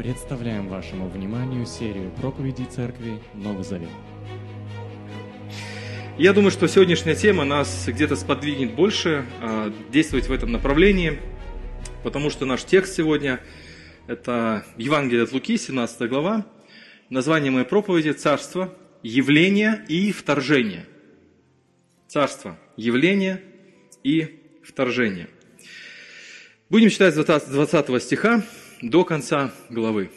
Представляем вашему вниманию серию проповедей Церкви Новый Завет. Я думаю, что сегодняшняя тема нас где-то сподвигнет больше а, действовать в этом направлении, потому что наш текст сегодня – это Евангелие от Луки, 17 глава. Название моей проповеди – «Царство, явление и вторжение». Царство, явление и вторжение. Будем читать с 20 стиха до конца главы.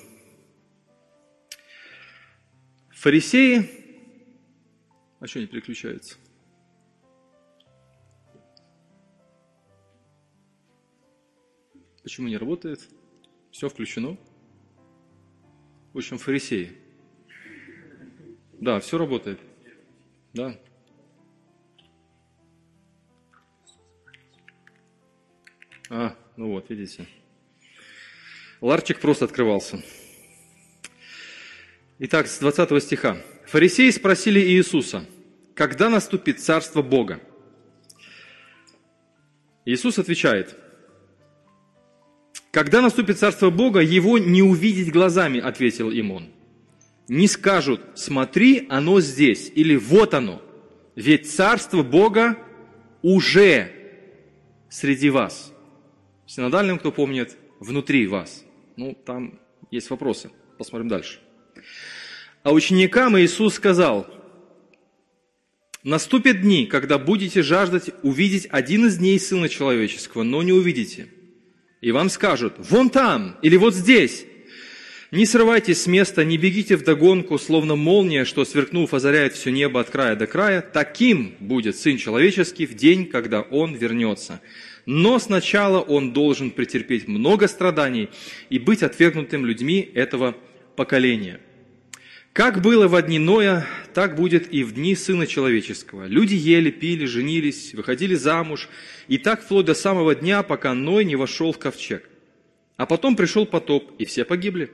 Фарисеи а что не переключается? Почему не работает? Все включено. В общем, фарисеи. Да, все работает. Да. А, ну вот, видите. Ларчик просто открывался. Итак, с 20 стиха. Фарисеи спросили Иисуса, когда наступит Царство Бога? Иисус отвечает, когда наступит Царство Бога, его не увидеть глазами, ответил им он. Не скажут, смотри, оно здесь, или вот оно. Ведь Царство Бога уже среди вас. В синодальном, кто помнит, внутри вас. Ну, там есть вопросы. Посмотрим дальше. А ученикам Иисус сказал, «Наступят дни, когда будете жаждать увидеть один из дней Сына Человеческого, но не увидите. И вам скажут, вон там или вот здесь. Не срывайтесь с места, не бегите в догонку, словно молния, что, сверкнув, озаряет все небо от края до края. Таким будет Сын Человеческий в день, когда Он вернется. Но сначала Он должен претерпеть много страданий и быть отвергнутым людьми этого поколения». Как было в дни Ноя, так будет и в дни Сына Человеческого. Люди ели, пили, женились, выходили замуж, и так вплоть до самого дня, пока Ной не вошел в ковчег. А потом пришел потоп, и все погибли.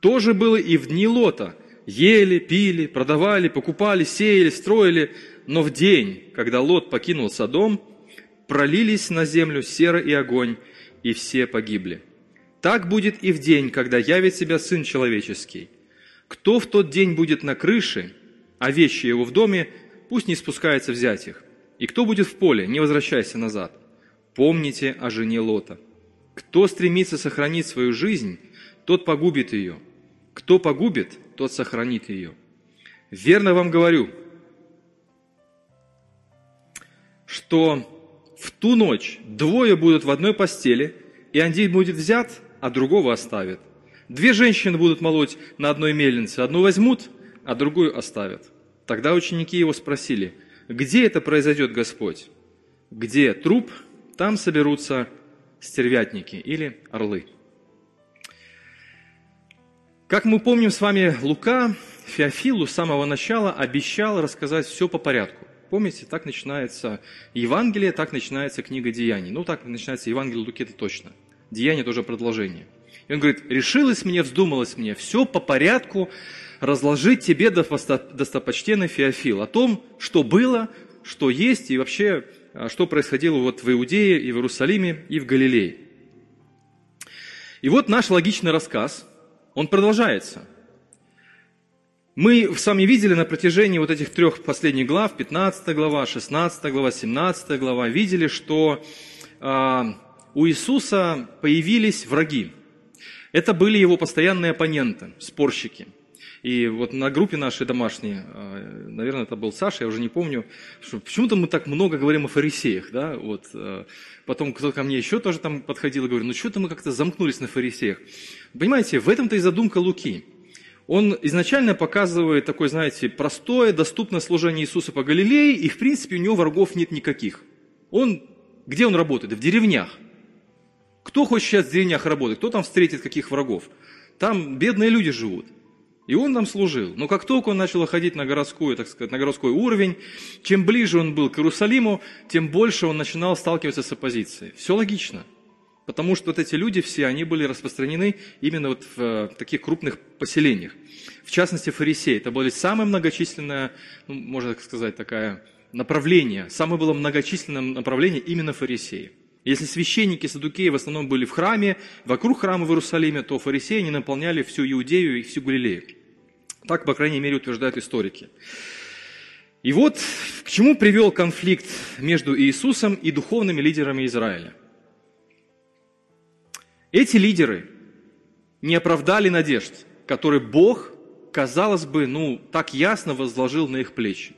То же было и в дни Лота. Ели, пили, продавали, покупали, сеяли, строили, но в день, когда Лот покинул Содом, пролились на землю сера и огонь, и все погибли. Так будет и в день, когда явит себя Сын Человеческий. Кто в тот день будет на крыше, а вещи его в доме, пусть не спускается взять их. И кто будет в поле, не возвращайся назад. Помните о жене Лота. Кто стремится сохранить свою жизнь, тот погубит ее. Кто погубит, тот сохранит ее. Верно вам говорю, что в ту ночь двое будут в одной постели, и один будет взят, а другого оставит – Две женщины будут молоть на одной мельнице, одну возьмут, а другую оставят. Тогда ученики его спросили, где это произойдет Господь? Где труп, там соберутся стервятники или орлы. Как мы помним с вами, Лука Феофилу с самого начала обещал рассказать все по порядку. Помните, так начинается Евангелие, так начинается книга Деяний. Ну, так начинается Евангелие Луки, это точно. Деяние тоже продолжение. И он говорит, решилось мне, вздумалось мне, все по порядку разложить тебе, достопочтенный Феофил, о том, что было, что есть и вообще, а, что происходило вот в Иудее и в Иерусалиме и в Галилее. И вот наш логичный рассказ, он продолжается. Мы с вами видели на протяжении вот этих трех последних глав, 15 глава, 16 глава, 17 глава, видели, что э, у Иисуса появились враги. Это были его постоянные оппоненты, спорщики. И вот на группе нашей домашней, а, наверное, это был Саша, я уже не помню, что почему-то мы так много говорим о фарисеях, да, вот. А, потом кто-то ко мне еще тоже там подходил и говорил, ну что-то мы как-то замкнулись на фарисеях. Понимаете, в этом-то и задумка Луки. Он изначально показывает такое, знаете, простое, доступное служение Иисуса по Галилее, и в принципе у него врагов нет никаких. Он, где он работает? В деревнях. Кто хочет сейчас в деревнях работать? Кто там встретит каких врагов? Там бедные люди живут. И он там служил. Но как только он начал ходить на, городскую, так сказать, на городской уровень, чем ближе он был к Иерусалиму, тем больше он начинал сталкиваться с оппозицией. Все логично. Потому что вот эти люди все, они были распространены именно вот в э, таких крупных поселениях. В частности, фарисеи. Это было самое многочисленное, ну, можно так сказать, такое направление. Самое было многочисленное направление именно фарисеи. Если священники Садукеи в основном были в храме, вокруг храма в Иерусалиме, то фарисеи не наполняли всю Иудею и всю Галилею. Так, по крайней мере, утверждают историки. И вот к чему привел конфликт между Иисусом и духовными лидерами Израиля. Эти лидеры не оправдали надежд, которые Бог, казалось бы, ну, так ясно возложил на их плечи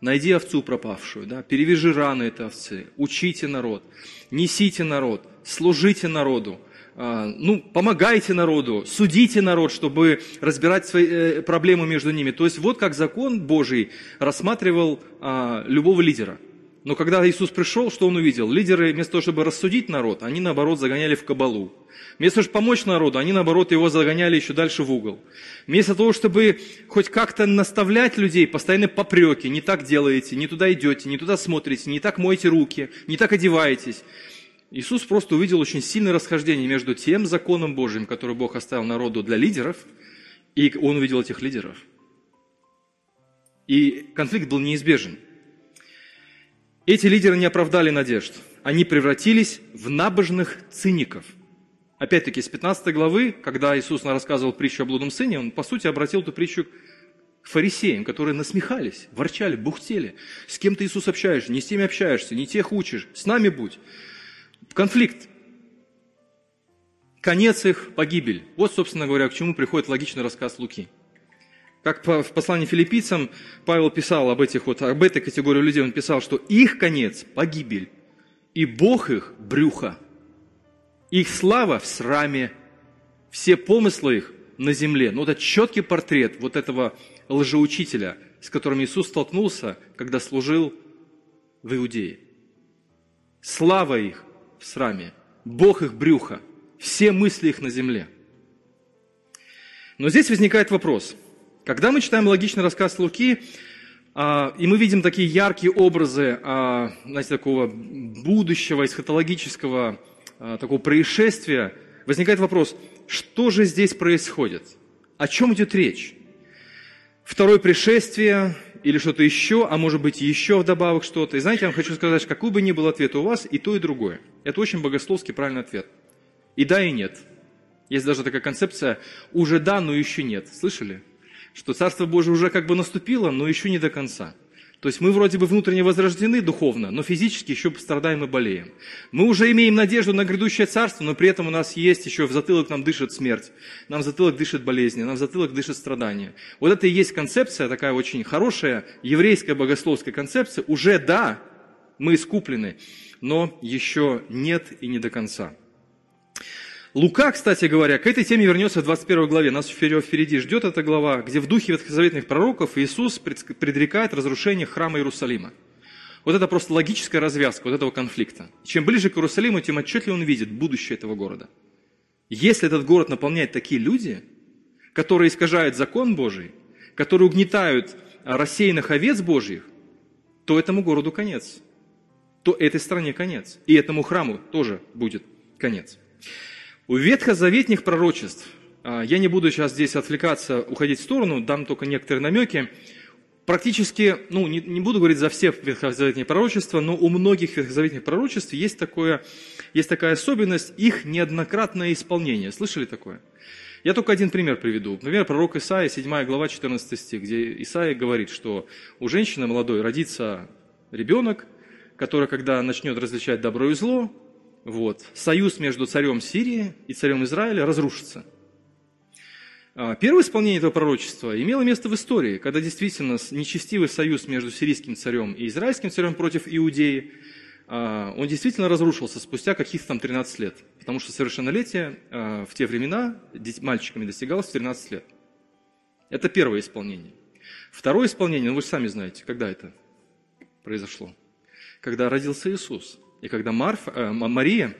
найди овцу пропавшую, да, перевяжи раны этой овцы, учите народ, несите народ, служите народу, а, ну, помогайте народу, судите народ, чтобы разбирать свои э, проблемы между ними. То есть вот как закон Божий рассматривал а, любого лидера. Но когда Иисус пришел, что он увидел? Лидеры вместо того, чтобы рассудить народ, они наоборот загоняли в кабалу. Вместо того, чтобы помочь народу, они наоборот его загоняли еще дальше в угол. Вместо того, чтобы хоть как-то наставлять людей, постоянно попреки, не так делаете, не туда идете, не туда смотрите, не так моете руки, не так одеваетесь. Иисус просто увидел очень сильное расхождение между тем законом Божьим, который Бог оставил народу для лидеров, и он увидел этих лидеров. И конфликт был неизбежен. Эти лидеры не оправдали надежд. Они превратились в набожных циников. Опять-таки, с 15 главы, когда Иисус рассказывал притчу о блудном сыне, он, по сути, обратил эту притчу к фарисеям, которые насмехались, ворчали, бухтели. С кем ты, Иисус, общаешься? Не с теми общаешься, не тех учишь, с нами будь. Конфликт. Конец их – погибель. Вот, собственно говоря, к чему приходит логичный рассказ Луки. Как в послании филиппийцам Павел писал об, этих, вот, об этой категории людей, он писал, что их конец – погибель, и Бог их – брюхо. Их слава в сраме, все помыслы их на земле. Ну, это четкий портрет вот этого лжеучителя, с которым Иисус столкнулся, когда служил в Иудее. Слава их в сраме, Бог их брюха, все мысли их на земле. Но здесь возникает вопрос – когда мы читаем логичный рассказ Луки, а, и мы видим такие яркие образы, а, знаете, такого будущего, эсхатологического а, такого происшествия, возникает вопрос, что же здесь происходит? О чем идет речь? Второе пришествие или что-то еще, а может быть еще вдобавок что-то. И знаете, я вам хочу сказать, что какой бы ни был ответ у вас, и то, и другое. Это очень богословский правильный ответ. И да, и нет. Есть даже такая концепция «уже да, но еще нет». Слышали? Что Царство Божие уже как бы наступило, но еще не до конца. То есть мы вроде бы внутренне возрождены духовно, но физически еще страдаем и болеем. Мы уже имеем надежду на грядущее царство, но при этом у нас есть еще в затылок нам дышит смерть, нам в затылок дышит болезни, нам в затылок дышит страдания. Вот это и есть концепция, такая очень хорошая, еврейская богословская концепция. Уже да, мы искуплены, но еще нет и не до конца. Лука, кстати говоря, к этой теме вернется в 21 главе. Нас впереди ждет эта глава, где в духе ветхозаветных пророков Иисус предрекает разрушение храма Иерусалима. Вот это просто логическая развязка вот этого конфликта. Чем ближе к Иерусалиму, тем отчетливее он видит будущее этого города. Если этот город наполняет такие люди, которые искажают закон Божий, которые угнетают рассеянных овец Божьих, то этому городу конец. То этой стране конец. И этому храму тоже будет конец. У ветхозаветных пророчеств, а, я не буду сейчас здесь отвлекаться, уходить в сторону, дам только некоторые намеки, практически, ну, не, не буду говорить за все ветхозаветные пророчества, но у многих ветхозаветных пророчеств есть, такое, есть такая особенность, их неоднократное исполнение. Слышали такое? Я только один пример приведу. Например, пророк Исаия, 7 глава, 14 стих, где Исаия говорит, что у женщины молодой родится ребенок, который, когда начнет различать добро и зло, вот, союз между царем Сирии и царем Израиля разрушится. А, первое исполнение этого пророчества имело место в истории, когда действительно нечестивый союз между сирийским царем и израильским царем против Иудеи, а, он действительно разрушился спустя каких-то там 13 лет. Потому что совершеннолетие а, в те времена мальчиками достигалось в 13 лет. Это первое исполнение. Второе исполнение, ну вы же сами знаете, когда это произошло. Когда родился Иисус – и когда Марф, э, Мария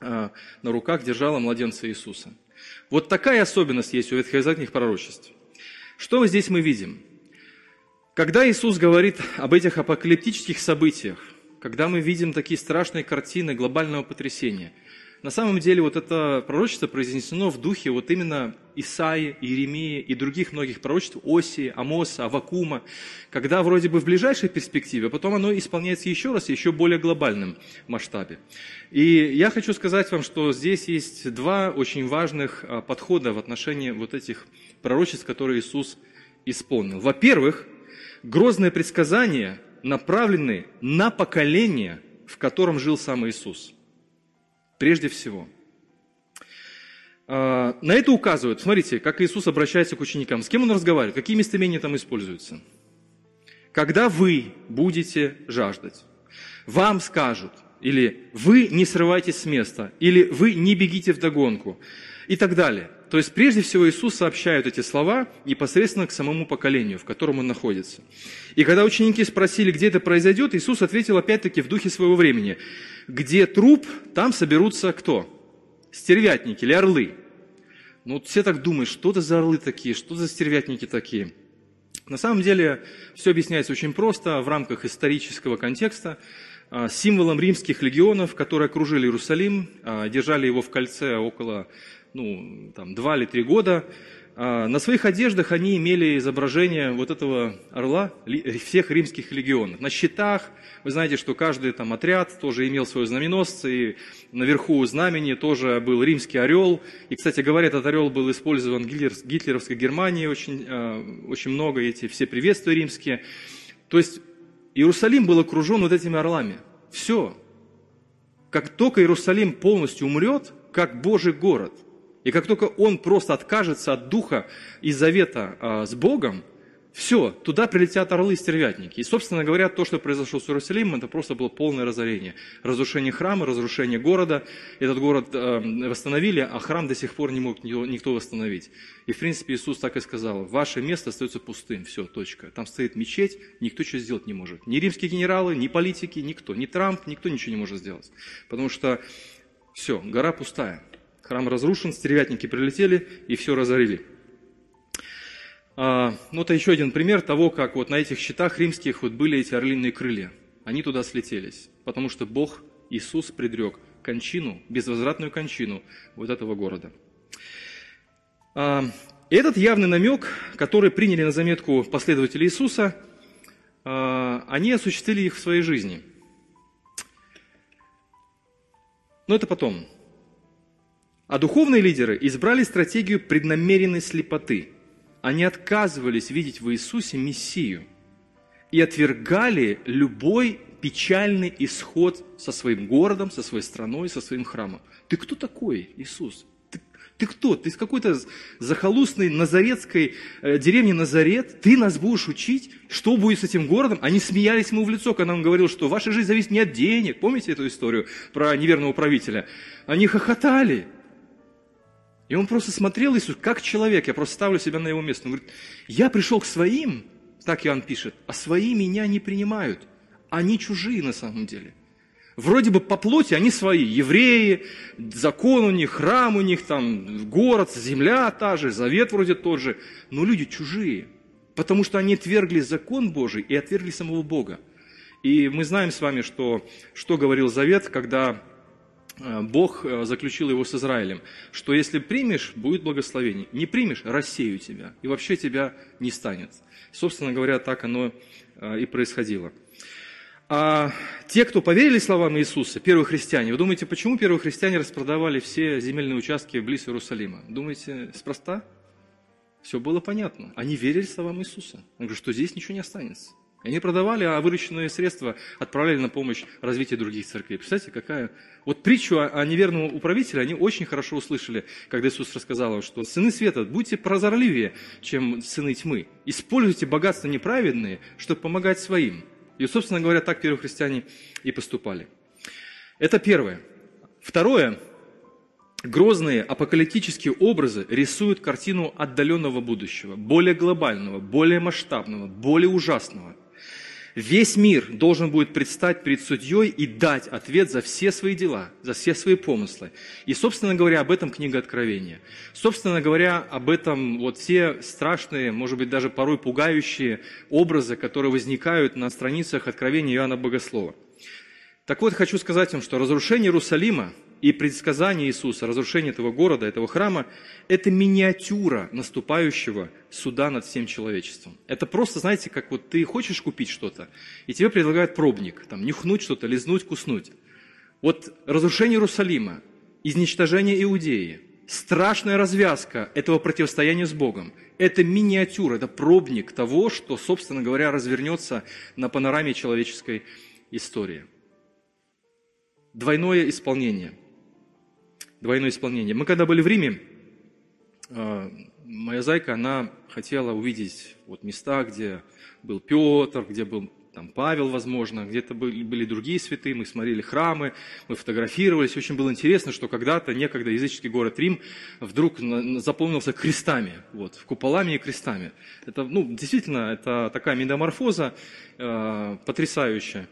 э, на руках держала младенца Иисуса. Вот такая особенность есть у ветхозаветных пророчеств. Что здесь мы видим? Когда Иисус говорит об этих апокалиптических событиях, когда мы видим такие страшные картины глобального потрясения, на самом деле вот это пророчество произнесено в духе вот именно Исаи, Иеремии и других многих пророчеств, Осии, Амоса, Авакума, когда вроде бы в ближайшей перспективе, а потом оно исполняется еще раз, еще более глобальном масштабе. И я хочу сказать вам, что здесь есть два очень важных а, подхода в отношении вот этих пророчеств, которые Иисус исполнил. Во-первых, грозные предсказания направлены на поколение, в котором жил сам Иисус. Прежде всего. А, на это указывают, смотрите, как Иисус обращается к ученикам. С кем Он разговаривает? Какие местоимения там используются? Когда вы будете жаждать, вам скажут, или вы не срывайтесь с места, или вы не бегите в догонку, и так далее. То есть, прежде всего, Иисус сообщает эти слова непосредственно к самому поколению, в котором он находится. И когда ученики спросили, где это произойдет, Иисус ответил опять-таки в духе своего времени. Где труп, там соберутся кто? Стервятники или орлы. Ну, вот все так думают, что это за орлы такие, что за стервятники такие. На самом деле, все объясняется очень просто в рамках исторического контекста. А, символом римских легионов, которые окружили Иерусалим, а, держали его в кольце около ну, там, два или три года, а, на своих одеждах они имели изображение вот этого орла всех римских легионов. На щитах, вы знаете, что каждый там отряд тоже имел свой знаменосца, и наверху знамени тоже был римский орел. И, кстати говоря, этот орел был использован в гитлеровской Германии очень, а, очень много, эти все приветствия римские. То есть Иерусалим был окружен вот этими орлами. Все. Как только Иерусалим полностью умрет, как Божий город – и как только он просто откажется от духа и завета а, с Богом, все, туда прилетят орлы и стервятники. И, собственно говоря, то, что произошло с Иерусалимом, это просто было полное разорение. Разрушение храма, разрушение города. Этот город э, восстановили, а храм до сих пор не мог никто восстановить. И, в принципе, Иисус так и сказал, ваше место остается пустым, все, точка. Там стоит мечеть, никто что сделать не может. Ни римские генералы, ни политики, никто. Ни Трамп, никто ничего не может сделать. Потому что все, гора пустая. Храм разрушен, стервятники прилетели и все разорили. А, ну, это еще один пример того, как вот на этих щитах римских вот были эти орлиные крылья. Они туда слетелись, потому что Бог, Иисус, предрек кончину, безвозвратную кончину вот этого города. А, этот явный намек, который приняли на заметку последователи Иисуса, а, они осуществили их в своей жизни. Но это потом. А духовные лидеры избрали стратегию преднамеренной слепоты. Они отказывались видеть в Иисусе Мессию и отвергали любой печальный исход со своим городом, со своей страной, со своим храмом. Ты кто такой, Иисус? Ты, ты кто? Ты из какой-то захолустной назаретской э, деревни Назарет? Ты нас будешь учить? Что будет с этим городом? Они смеялись ему в лицо, когда он говорил, что ваша жизнь зависит не от денег. Помните эту историю про неверного правителя? Они хохотали. И он просто смотрел Иисус как человек. Я просто ставлю себя на его место. Он говорит, я пришел к своим, так Иоанн пишет, а свои меня не принимают. Они чужие на самом деле. Вроде бы по плоти они свои. Евреи, закон у них, храм у них, там, город, земля та же, завет вроде тот же. Но люди чужие. Потому что они отвергли закон Божий и отвергли самого Бога. И мы знаем с вами, что, что говорил завет, когда Бог э, заключил его с Израилем, что если примешь, будет благословение. Не примешь, рассею тебя, и вообще тебя не станет. Собственно говоря, так оно э, и происходило. А те, кто поверили словам Иисуса, первые христиане, вы думаете, почему первые христиане распродавали все земельные участки близ Иерусалима? Думаете, спроста? Все было понятно. Они верили словам Иисуса. Он говорит, что здесь ничего не останется. Они продавали, а вырученные средства отправляли на помощь развитию других церквей. Представляете, какая... Вот притчу о неверном управителе они очень хорошо услышали, когда Иисус рассказал им, что сыны света, будьте прозорливее, чем сыны тьмы. Используйте богатства неправедные, чтобы помогать своим. И, собственно говоря, так первые христиане и поступали. Это первое. Второе. Грозные апокалиптические образы рисуют картину отдаленного будущего, более глобального, более масштабного, более ужасного – Весь мир должен будет предстать перед судьей и дать ответ за все свои дела, за все свои помыслы. И, собственно говоря, об этом книга Откровения. Собственно говоря, об этом вот все страшные, может быть, даже порой пугающие образы, которые возникают на страницах Откровения Иоанна Богослова. Так вот, хочу сказать вам, что разрушение Иерусалима и предсказание Иисуса, разрушение этого города, этого храма, это миниатюра наступающего суда над всем человечеством. Это просто, знаете, как вот ты хочешь купить что-то, и тебе предлагают пробник, там, нюхнуть что-то, лизнуть, куснуть. Вот разрушение Иерусалима, изничтожение Иудеи, страшная развязка этого противостояния с Богом. Это миниатюра, это пробник того, что, собственно говоря, развернется на панораме человеческой истории. Двойное исполнение. Двойное исполнение. Мы когда были в Риме, а, моя зайка, она хотела увидеть вот места, где был Петр, где был там Павел, возможно, где-то были, были другие святые, мы смотрели храмы, мы фотографировались. Очень было интересно, что когда-то, некогда языческий город Рим вдруг заполнился крестами, вот, куполами и крестами. Это, ну, действительно, это такая метаморфоза э, потрясающая.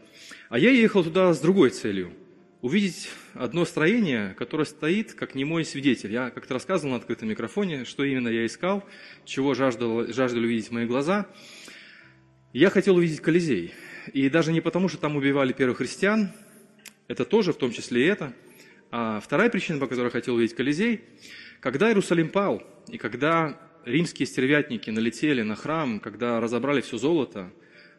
А я ехал туда с другой целью – увидеть одно строение, которое стоит как немой свидетель. Я как-то рассказывал на открытом микрофоне, что именно я искал, чего жаждал, жаждали увидеть мои глаза – я хотел увидеть Колизей. И даже не потому, что там убивали первых христиан, это тоже в том числе и это. А вторая причина, по которой я хотел увидеть Колизей, когда Иерусалим пал, и когда римские стервятники налетели на храм, когда разобрали все золото,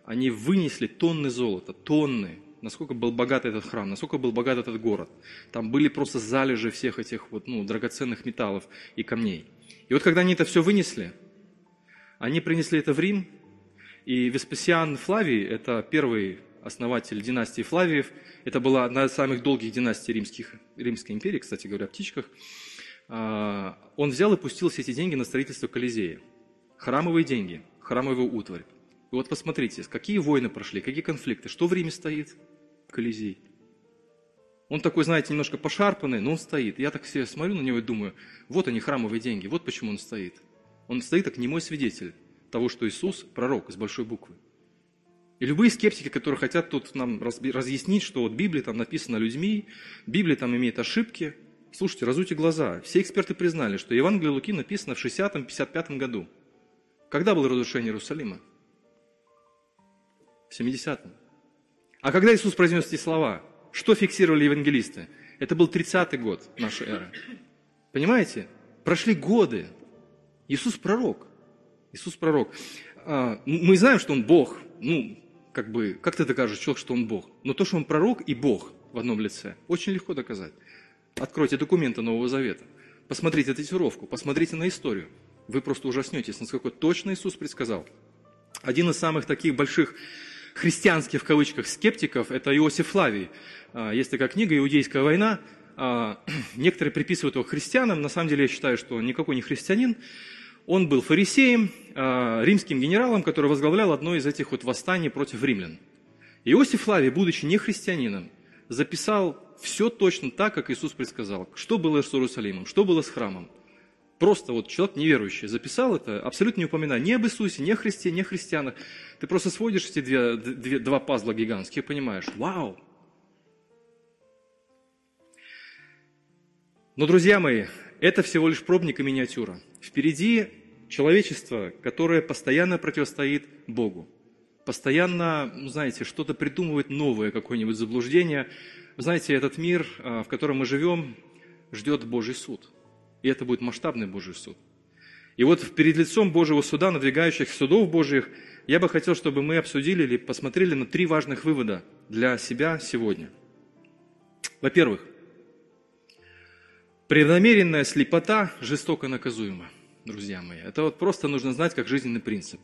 они вынесли тонны золота, тонны. Насколько был богат этот храм, насколько был богат этот город. Там были просто залежи всех этих вот, ну, драгоценных металлов и камней. И вот когда они это все вынесли, они принесли это в Рим, и Веспасиан Флавий, это первый основатель династии Флавиев, это была одна из самых долгих династий римских, Римской империи, кстати говоря, о птичках, а, он взял и пустил все эти деньги на строительство Колизея. Храмовые деньги, храмовую утварь. И вот посмотрите, какие войны прошли, какие конфликты, что в Риме стоит? Колизей. Он такой, знаете, немножко пошарпанный, но он стоит. Я так все смотрю на него и думаю, вот они, храмовые деньги, вот почему он стоит. Он стоит как немой свидетель того, что Иисус – пророк с большой буквы. И любые скептики, которые хотят тут нам разъяснить, что вот Библия там написана людьми, Библия там имеет ошибки, слушайте, разуйте глаза. Все эксперты признали, что Евангелие Луки написано в 60-55 году. Когда было разрушение Иерусалима? В 70-м. А когда Иисус произнес эти слова, что фиксировали евангелисты? Это был 30-й год нашей эры. Понимаете? Прошли годы. Иисус пророк. Иисус пророк. А, мы знаем, что Он Бог. Ну, как бы, как ты докажешь человек, что Он Бог? Но то, что Он пророк и Бог в одном лице, очень легко доказать. Откройте документы Нового Завета. Посмотрите татуировку, посмотрите на историю. Вы просто ужаснетесь, насколько точно Иисус предсказал. Один из самых таких больших христианских, в кавычках, скептиков – это Иосиф Флавий. А, есть такая книга «Иудейская война». А, некоторые приписывают его христианам. На самом деле я считаю, что он никакой не христианин. Он был фарисеем, а, римским генералом, который возглавлял одно из этих вот восстаний против римлян. Иосиф Флавий, будучи не христианином, записал все точно так, как Иисус предсказал. Что было с Иерусалимом, что было с храмом. Просто вот человек неверующий записал это, абсолютно не упоминая ни об Иисусе, ни о Христе, ни о христианах. Ты просто сводишь эти две, две, два пазла гигантских и понимаешь, вау. Но, друзья мои, это всего лишь пробник и миниатюра. Впереди человечество, которое постоянно противостоит Богу. Постоянно, ну, знаете, что-то придумывает новое, какое-нибудь заблуждение. знаете, этот мир, а, в котором мы живем, ждет Божий суд. И это будет масштабный Божий суд. И вот перед лицом Божьего суда, надвигающих судов Божьих, я бы хотел, чтобы мы обсудили или посмотрели на три важных вывода для себя сегодня. Во-первых, преднамеренная слепота жестоко наказуема друзья мои. Это вот просто нужно знать как жизненный принцип.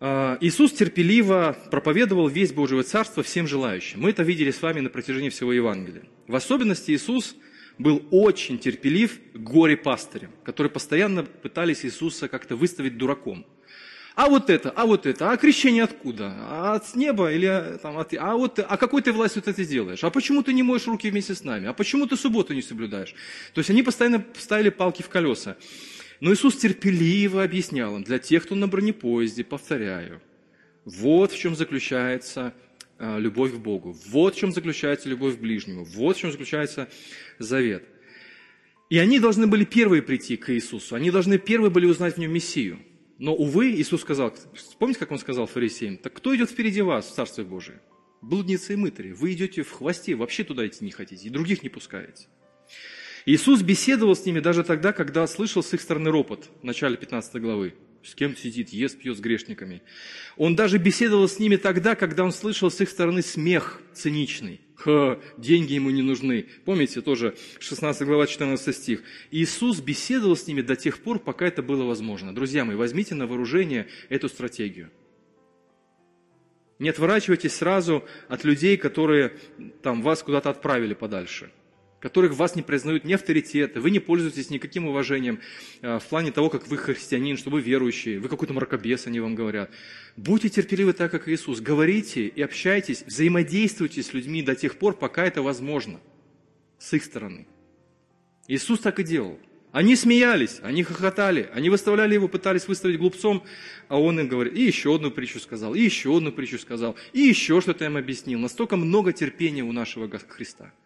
А, Иисус терпеливо проповедовал весь Божьего Царства всем желающим. Мы это видели с вами на протяжении всего Евангелия. В особенности Иисус был очень терпелив к горе-пастырям, которые постоянно пытались Иисуса как-то выставить дураком – а вот это, а вот это, а крещение откуда? А от неба или а, там, от, а вот, а какой ты властью ты это делаешь? А почему ты не моешь руки вместе с нами? А почему ты субботу не соблюдаешь? То есть они постоянно ставили палки в колеса. Но Иисус терпеливо объяснял им, для тех, кто на бронепоезде, повторяю, вот в чем заключается любовь к Богу, вот в чем заключается любовь к ближнему, вот в чем заключается завет. И они должны были первые прийти к Иисусу, они должны первые были узнать в нем Мессию. Но, увы, Иисус сказал, помните, как Он сказал фарисеям, так кто идет впереди вас в Царстве Божие? Блудницы и мытари, вы идете в хвосте, вообще туда идти не хотите, и других не пускаете. Иисус беседовал с ними даже тогда, когда слышал с их стороны ропот в начале 15 главы. С кем сидит, ест, пьет с грешниками. Он даже беседовал с ними тогда, когда он слышал с их стороны смех циничный. Ха, деньги ему не нужны. Помните тоже 16 глава 14 стих. Иисус беседовал с ними до тех пор, пока это было возможно. Друзья мои, возьмите на вооружение эту стратегию. Не отворачивайтесь сразу от людей, которые там, вас куда-то отправили подальше – которых вас не признают ни авторитеты, вы не пользуетесь никаким уважением э, в плане того, как вы христианин, что вы верующий, вы какой-то мракобес, они вам говорят. Будьте терпеливы так, как Иисус. Говорите и общайтесь, взаимодействуйте с людьми до тех пор, пока это возможно, с их стороны. Иисус так и делал. Они смеялись, они хохотали, они выставляли его, пытались выставить глупцом, а он им говорит, и еще одну притчу сказал, и еще одну притчу сказал, и еще что-то им объяснил. Настолько много терпения у нашего Христа –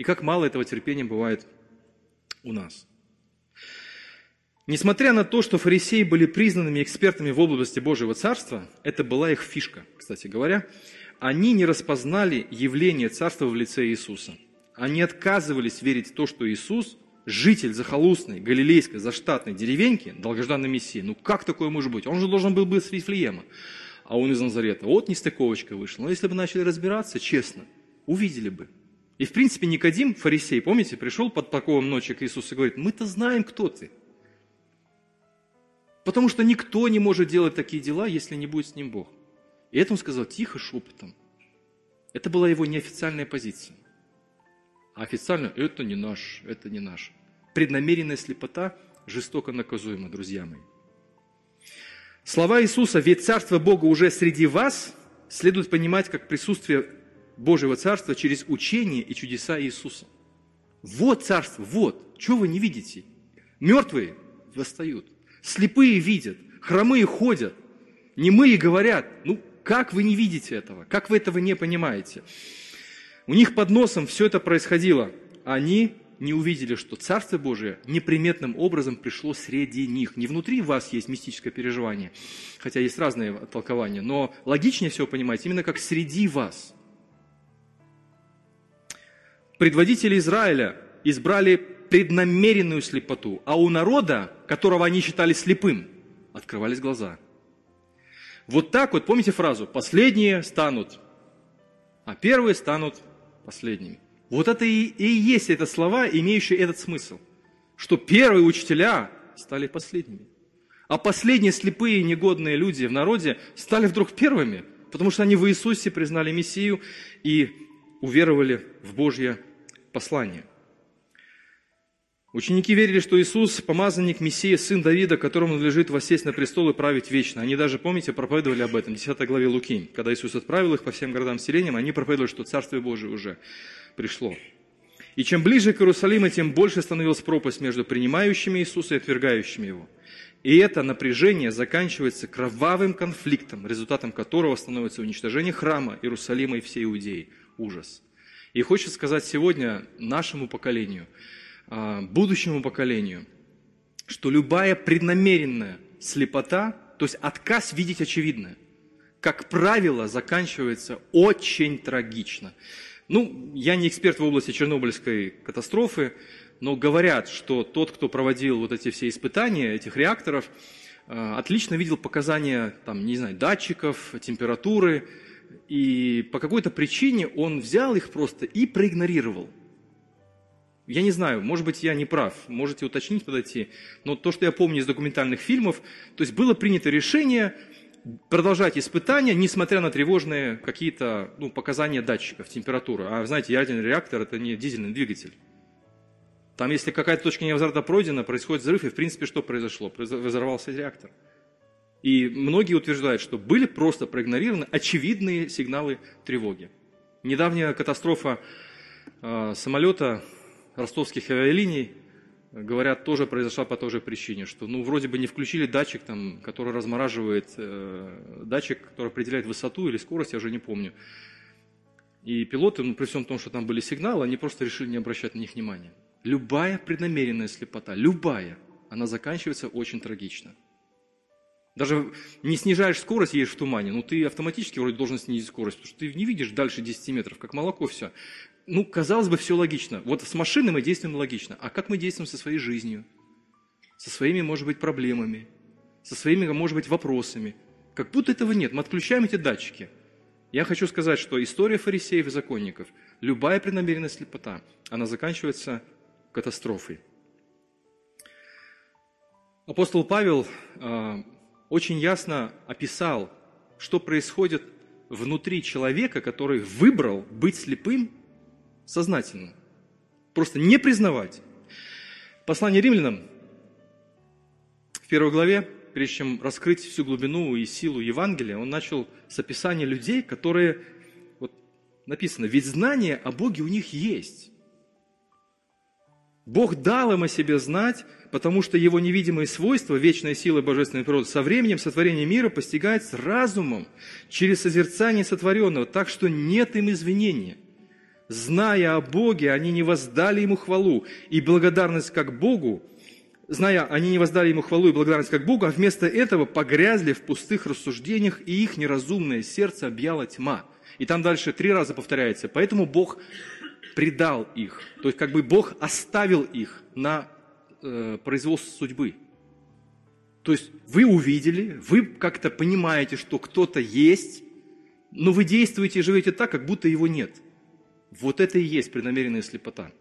и как мало этого терпения бывает у нас. Несмотря на то, что фарисеи были признанными экспертами в области Божьего Царства, это была их фишка, кстати говоря, они не распознали явление Царства в лице Иисуса. Они отказывались верить в то, что Иисус, житель захолустной, галилейской, заштатной деревеньки, долгожданный Мессия. Ну как такое может быть? Он же должен был быть с Вифлеема, а он из Назарета. Вот нестыковочка вышла. Но если бы начали разбираться, честно, увидели бы – и, в принципе, Никодим, фарисей, помните, пришел под покровом ночи к Иисусу и говорит, мы-то знаем, кто ты. Потому что никто не может делать такие дела, если не будет с ним Бог. И это он сказал тихо, шепотом. Это была его неофициальная позиция. А официально это не наш, это не наш. Преднамеренная слепота жестоко наказуема, друзья мои. Слова Иисуса «Ведь Царство Бога уже среди вас» следует понимать как присутствие Божьего Царства через учение и чудеса Иисуса. Вот Царство, вот. Чего вы не видите? Мертвые восстают, слепые видят, хромые ходят, немые говорят. Ну, как вы не видите этого? Как вы этого не понимаете? У них под носом все это происходило. Они не увидели, что Царство Божие неприметным образом пришло среди них. Не внутри вас есть мистическое переживание, хотя есть разные толкования, но логичнее всего понимать именно как среди вас – предводители Израиля избрали преднамеренную слепоту, а у народа, которого они считали слепым, открывались глаза. Вот так вот, помните фразу, последние станут, а первые станут последними. Вот это и, и есть это слова, имеющие этот смысл, что первые учителя стали последними. А последние слепые негодные люди в народе стали вдруг первыми, потому что они в Иисусе признали Мессию и уверовали в Божье послание. Ученики верили, что Иисус – помазанник Мессия, сын Давида, которому надлежит воссесть на престол и править вечно. Они даже, помните, проповедовали об этом в 10 главе Луки. Когда Иисус отправил их по всем городам селениям, они проповедовали, что Царствие Божие уже пришло. И чем ближе к Иерусалиму, тем больше становилась пропасть между принимающими Иисуса и отвергающими Его. И это напряжение заканчивается кровавым конфликтом, результатом которого становится уничтожение храма Иерусалима и всей Иудеи. Ужас. И хочется сказать сегодня нашему поколению, а, будущему поколению, что любая преднамеренная слепота, то есть отказ видеть очевидное, как правило, заканчивается очень трагично. Ну, я не эксперт в области Чернобыльской катастрофы, но говорят, что тот, кто проводил вот эти все испытания этих реакторов, а, отлично видел показания, там, не знаю, датчиков, температуры, и по какой-то причине он взял их просто и проигнорировал. Я не знаю, может быть, я не прав, можете уточнить, подойти, но то, что я помню из документальных фильмов, то есть было принято решение продолжать испытания, несмотря на тревожные какие-то ну, показания датчиков, температуры. А знаете, ядерный реактор – это не дизельный двигатель. Там, если какая-то точка невозврата пройдена, происходит взрыв, и, в принципе, что произошло? Взорвался реактор. И многие утверждают, что были просто проигнорированы очевидные сигналы тревоги. Недавняя катастрофа э, самолета ростовских авиалиний, говорят, тоже произошла по той же причине, что ну, вроде бы не включили датчик, там, который размораживает, э, датчик, который определяет высоту или скорость, я уже не помню. И пилоты, ну, при всем том, что там были сигналы, они просто решили не обращать на них внимания. Любая преднамеренная слепота, любая, она заканчивается очень трагично. Даже не снижаешь скорость, едешь в тумане, ну ты автоматически вроде должен снизить скорость, потому что ты не видишь дальше 10 метров, как молоко все. Ну, казалось бы, все логично. Вот с машиной мы действуем логично. А как мы действуем со своей жизнью? Со своими, может быть, проблемами, со своими, может быть, вопросами. Как будто этого нет. Мы отключаем эти датчики. Я хочу сказать, что история фарисеев и законников, любая преднамеренная слепота, она заканчивается катастрофой. Апостол Павел э, очень ясно описал, что происходит внутри человека, который выбрал быть слепым сознательно. Просто не признавать. Послание римлянам в первой главе, прежде чем раскрыть всю глубину и силу Евангелия, он начал с описания людей, которые, вот написано, ведь знание о Боге у них есть. Бог дал им о себе знать, потому что его невидимые свойства, вечная сила божественной природы, со временем сотворения мира постигается разумом через созерцание сотворенного, так что нет им извинения. Зная о Боге, они не воздали Ему хвалу и благодарность как Богу, зная, они не воздали Ему хвалу и благодарность как Богу, а вместо этого погрязли в пустых рассуждениях, и их неразумное сердце объяла тьма. И там дальше три раза повторяется. Поэтому Бог предал их. То есть как бы Бог оставил их на э, производство судьбы. То есть вы увидели, вы как-то понимаете, что кто-то есть, но вы действуете и живете так, как будто его нет. Вот это и есть преднамеренная слепота.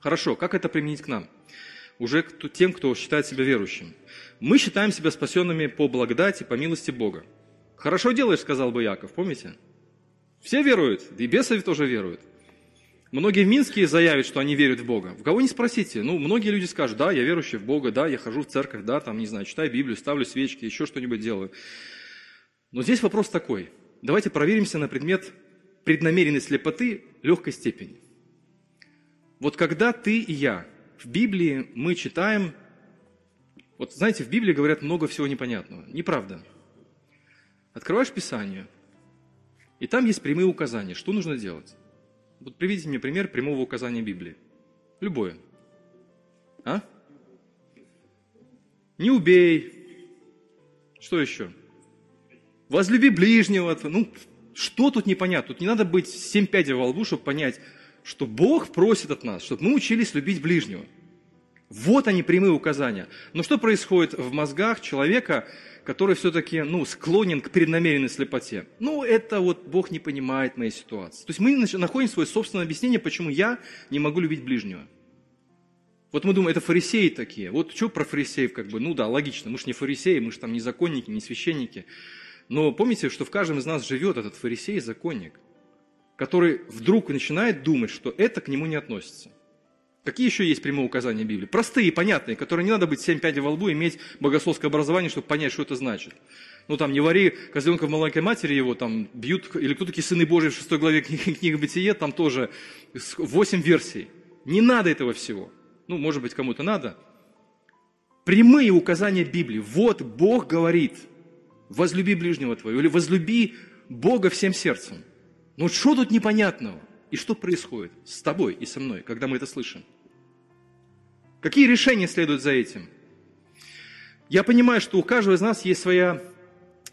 Хорошо, как это применить к нам? Уже к тем, кто считает себя верующим. Мы считаем себя спасенными по благодати, по милости Бога. Хорошо делаешь, сказал бы Яков, помните? Все веруют, и бесы тоже веруют. Многие в Минске заявят, что они верят в Бога. В кого не спросите. Ну, многие люди скажут, да, я верующий в Бога, да, я хожу в церковь, да, там, не знаю, читаю Библию, ставлю свечки, еще что-нибудь делаю. Но здесь вопрос такой. Давайте проверимся на предмет преднамеренной слепоты легкой степени. Вот когда ты и я в Библии мы читаем, вот знаете, в Библии говорят много всего непонятного. Неправда. Открываешь Писание, и там есть прямые указания, что нужно делать. Вот приведите мне пример прямого указания Библии. Любое. А? Не убей. Что еще? Возлюби ближнего. Ну, что тут непонятно? Тут не надо быть семь пядей во лбу, чтобы понять, что Бог просит от нас, чтобы мы учились любить ближнего. Вот они прямые указания. Но что происходит в мозгах человека, который все-таки ну, склонен к преднамеренной слепоте. Ну, это вот Бог не понимает моей ситуации. То есть мы находим свое собственное объяснение, почему я не могу любить ближнего. Вот мы думаем, это фарисеи такие. Вот что про фарисеев, как бы, ну да, логично, мы же не фарисеи, мы же там не законники, не священники. Но помните, что в каждом из нас живет этот фарисей, законник, который вдруг начинает думать, что это к нему не относится. Какие еще есть прямые указания Библии? Простые, понятные, которые не надо быть семь пядей во лбу, иметь богословское образование, чтобы понять, что это значит. Ну, там, не вари козленка в маленькой матери, его там бьют, или кто такие сыны Божьи в шестой главе книги, книги Бытие, там тоже восемь версий. Не надо этого всего. Ну, может быть, кому-то надо. Прямые указания Библии. Вот Бог говорит, возлюби ближнего твоего, или возлюби Бога всем сердцем. Ну, что тут непонятного? И что происходит с тобой и со мной, когда мы это слышим? Какие решения следуют за этим? Я понимаю, что у каждого из нас есть своя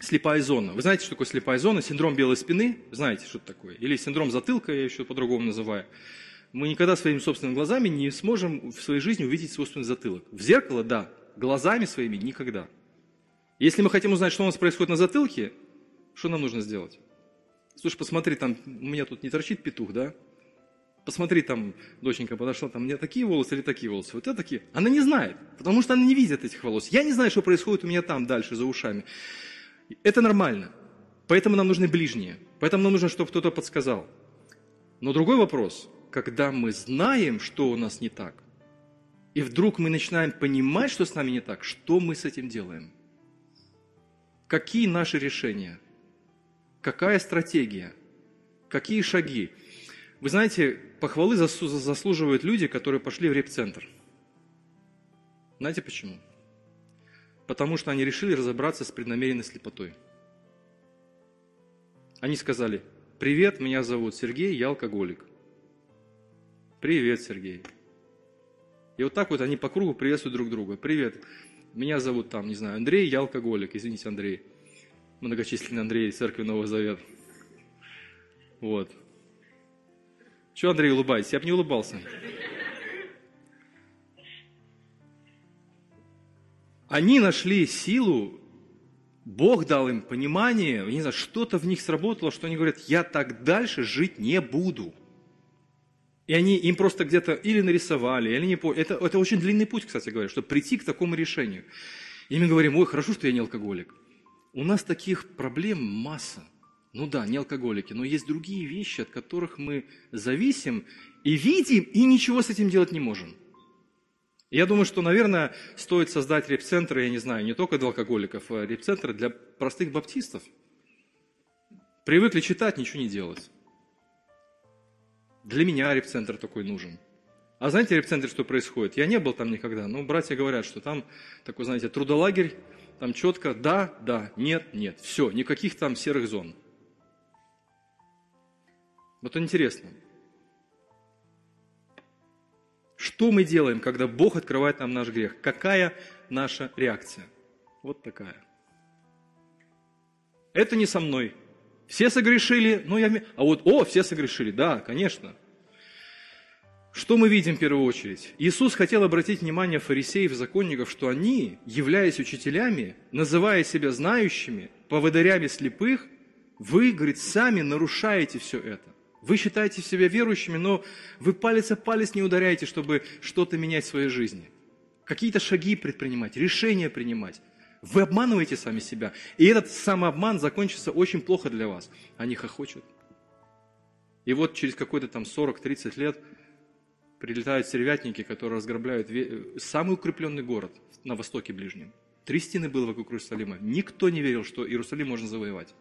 слепая зона. Вы знаете, что такое слепая зона? Синдром белой спины. Знаете, что это такое? Или синдром затылка, я еще по-другому называю. Мы никогда своими собственными глазами не сможем в своей жизни увидеть собственный затылок. В зеркало – да, глазами своими – никогда. Если мы хотим узнать, что у нас происходит на затылке, что нам нужно сделать? Слушай, посмотри, там у меня тут не торчит петух, да? Посмотри, там доченька подошла, там у меня такие волосы или такие волосы. Вот это такие. Она не знает, потому что она не видит этих волос. Я не знаю, что происходит у меня там дальше, за ушами. Это нормально. Поэтому нам нужны ближние. Поэтому нам нужно, чтобы кто-то подсказал. Но другой вопрос, когда мы знаем, что у нас не так, и вдруг мы начинаем понимать, что с нами не так, что мы с этим делаем? Какие наши решения? Какая стратегия? Какие шаги? Вы знаете, похвалы заслуживают люди, которые пошли в реп-центр. Знаете почему? Потому что они решили разобраться с преднамеренной слепотой. Они сказали, привет, меня зовут Сергей, я алкоголик. Привет, Сергей. И вот так вот они по кругу приветствуют друг друга. Привет, меня зовут там, не знаю, Андрей, я алкоголик, извините, Андрей. Многочисленный Андрей, Церкви Нового Завета. Вот. Что, Андрей, улыбаетесь? Я бы не улыбался. Они нашли силу, Бог дал им понимание, не знаю, что-то в них сработало, что они говорят, я так дальше жить не буду. И они им просто где-то или нарисовали, или не поняли. Это, это очень длинный путь, кстати говоря, чтобы прийти к такому решению. И мы говорим, ой, хорошо, что я не алкоголик. У нас таких проблем масса. Ну да, не алкоголики, но есть другие вещи, от которых мы зависим и видим, и ничего с этим делать не можем. Я думаю, что, наверное, стоит создать репцентры, я не знаю, не только для алкоголиков, а репцентры для простых баптистов. Привыкли читать, ничего не делать. Для меня репцентр такой нужен. А знаете, репцентр, что происходит? Я не был там никогда, но братья говорят, что там такой, знаете, трудолагерь, там четко да, да, нет, нет. Все, никаких там серых зон. Вот интересно. Что мы делаем, когда Бог открывает нам наш грех? Какая наша реакция? Вот такая. Это не со мной. Все согрешили, но я... А вот, о, все согрешили, да, конечно. Что мы видим в первую очередь? Иисус хотел обратить внимание фарисеев, законников, что они, являясь учителями, называя себя знающими, поводырями слепых, вы, говорит, сами нарушаете все это. Вы считаете себя верующими, но вы палец о палец не ударяете, чтобы что-то менять в своей жизни. Какие-то шаги предпринимать, решения принимать. Вы обманываете сами себя. И этот самообман закончится очень плохо для вас. Они хохочут. И вот через какой-то там 40-30 лет прилетают стервятники, которые разграбляют самый укрепленный город на востоке ближнем. Три стены было вокруг Иерусалима. Никто не верил, что Иерусалим можно завоевать.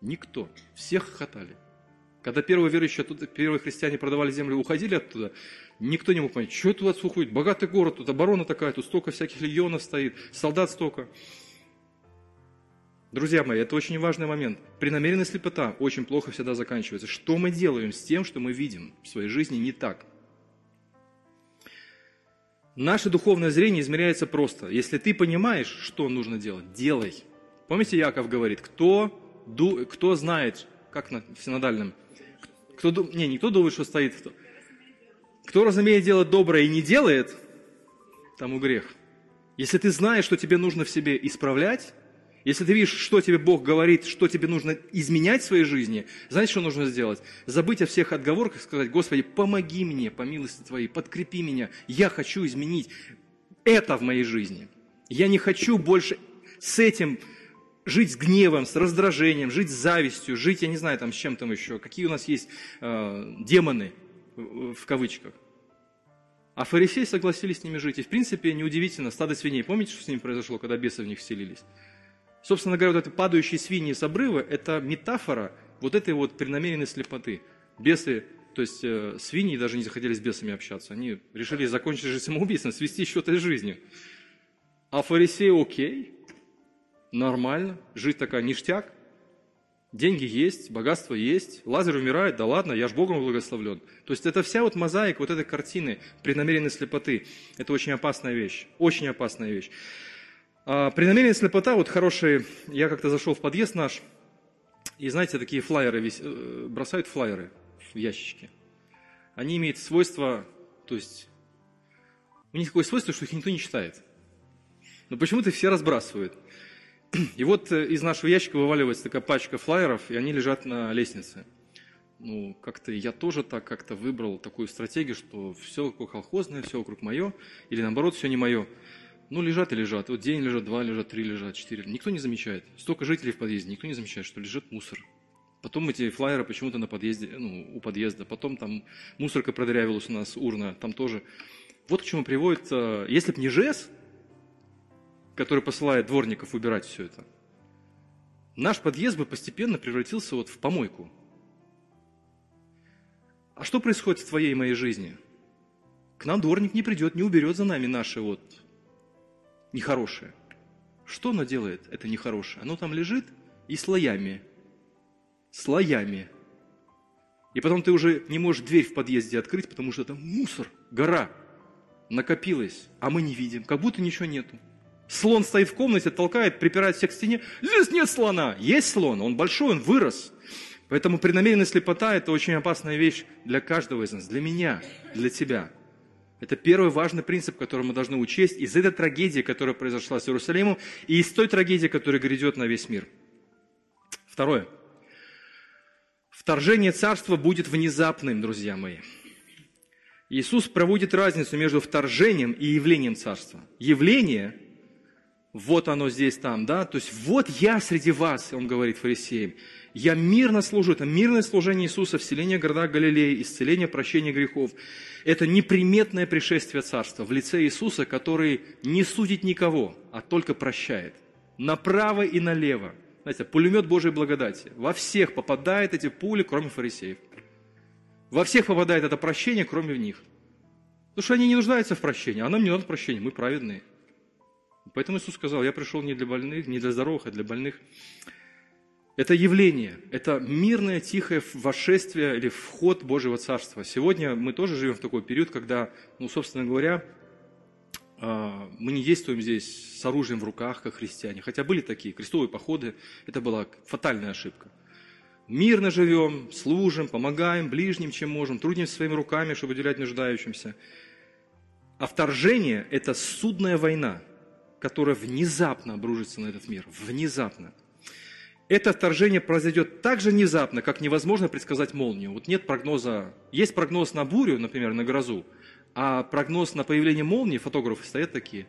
Никто. Всех хохотали. Когда первые верующие, первые христиане продавали землю, уходили оттуда, никто не мог понять, что это вас уходит, богатый город, тут оборона такая, тут столько всяких легионов стоит, солдат столько. Друзья мои, это очень важный момент. Преднамеренная слепота очень плохо всегда заканчивается. Что мы делаем с тем, что мы видим в своей жизни не так? Наше духовное зрение измеряется просто. Если ты понимаешь, что нужно делать, делай. Помните, Яков говорит, кто, кто знает, как на синодальном, кто, не, не кто думает, что стоит. Кто, кто разумеет делать доброе и не делает, тому грех. Если ты знаешь, что тебе нужно в себе исправлять, если ты видишь, что тебе Бог говорит, что тебе нужно изменять в своей жизни, знаешь, что нужно сделать? Забыть о всех отговорках, сказать, Господи, помоги мне, по милости Твоей, подкрепи меня, я хочу изменить это в моей жизни. Я не хочу больше с этим жить с гневом, с раздражением, жить с завистью, жить, я не знаю, там с чем там еще, какие у нас есть э, демоны, в кавычках. А фарисеи согласились с ними жить. И, в принципе, неудивительно, стадо свиней, помните, что с ними произошло, когда бесы в них вселились? Собственно говоря, вот эти падающие свиньи с обрыва – это метафора вот этой вот преднамеренной слепоты. Бесы, то есть э, свиньи даже не захотели с бесами общаться. Они решили закончить жизнь самоубийством, свести счеты с жизнью. А фарисеи окей, нормально, жить такая ништяк, деньги есть, богатство есть, Лазарь умирает, да ладно, я ж Богом благословлен. То есть это вся вот мозаика вот этой картины преднамеренной слепоты. Это очень опасная вещь, очень опасная вещь. А, преднамеренная слепота, вот хорошие, я как-то зашел в подъезд наш, и знаете, такие флайеры. Э, бросают флайеры в ящички. Они имеют свойство, то есть, у них такое свойство, что их никто не читает. Но почему-то все разбрасывают. И вот э, из нашего ящика вываливается такая пачка флайеров, и они лежат на лестнице. Ну, как-то я тоже так как-то выбрал такую стратегию, что все колхозное, все вокруг мое, или наоборот, все не мое. Ну, лежат и лежат. Вот день лежат, два лежат, три лежат, четыре. Никто не замечает. Столько жителей в подъезде, никто не замечает, что лежит мусор. Потом эти флайеры почему-то на подъезде, ну, у подъезда. Потом там мусорка продырявилась у нас, урна, там тоже. Вот к чему приводит, э, если бы не ЖЭС, который посылает дворников убирать все это, наш подъезд бы постепенно превратился вот в помойку. А что происходит в твоей и моей жизни? К нам дворник не придет, не уберет за нами наши вот нехорошее. Что оно делает, это нехорошее? Оно там лежит и слоями, слоями. И потом ты уже не можешь дверь в подъезде открыть, потому что там мусор, гора накопилась, а мы не видим, как будто ничего нету. Слон стоит в комнате, толкает, припирает всех к стене. Здесь нет слона. Есть слон, он большой, он вырос. Поэтому преднамеренная слепота – это очень опасная вещь для каждого из нас, для меня, для тебя. Это первый важный принцип, который мы должны учесть из этой трагедии, которая произошла с Иерусалимом, и из той трагедии, которая грядет на весь мир. Второе. Вторжение царства будет внезапным, друзья мои. Иисус проводит разницу между вторжением и явлением царства. Явление – вот оно здесь, там, да, то есть вот я среди вас, он говорит фарисеям, я мирно служу, это мирное служение Иисуса, вселение в городах Галилеи, исцеление, прощение грехов. Это неприметное пришествие Царства в лице Иисуса, который не судит никого, а только прощает. Направо и налево. Знаете, пулемет Божьей благодати. Во всех попадают эти пули, кроме фарисеев. Во всех попадает это прощение, кроме них. Потому что они не нуждаются в прощении, а нам не надо прощения, мы праведные. Поэтому Иисус сказал, я пришел не для больных, не для здоровых, а для больных. Это явление, это мирное, тихое вошествие или вход Божьего Царства. Сегодня мы тоже живем в такой период, когда, ну, собственно говоря, а, мы не действуем здесь с оружием в руках, как христиане. Хотя были такие крестовые походы, это была фатальная ошибка. Мирно живем, служим, помогаем ближним, чем можем, трудимся своими руками, чтобы уделять нуждающимся. А вторжение – это судная война, которая внезапно обрушится на этот мир. Внезапно – это вторжение произойдет так же внезапно, как невозможно предсказать молнию. Вот нет прогноза, есть прогноз на бурю, например, на грозу, а прогноз на появление молнии, фотографы стоят такие.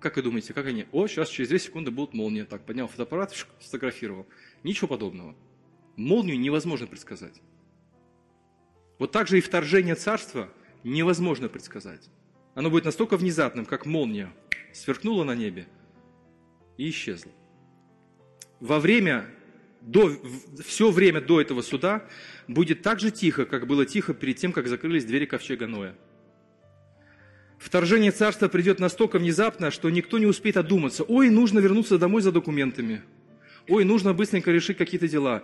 Как вы думаете, как они? О, сейчас через 2 секунды будет молния. Так, поднял фотоаппарат, сфотографировал. Ничего подобного. Молнию невозможно предсказать. Вот так же и вторжение царства невозможно предсказать. Оно будет настолько внезапным, как молния сверкнула на небе и исчезла во время, до, все время до этого суда будет так же тихо, как было тихо перед тем, как закрылись двери ковчега Ноя. Вторжение царства придет настолько внезапно, что никто не успеет одуматься. Ой, нужно вернуться домой за документами. Ой, нужно быстренько решить какие-то дела.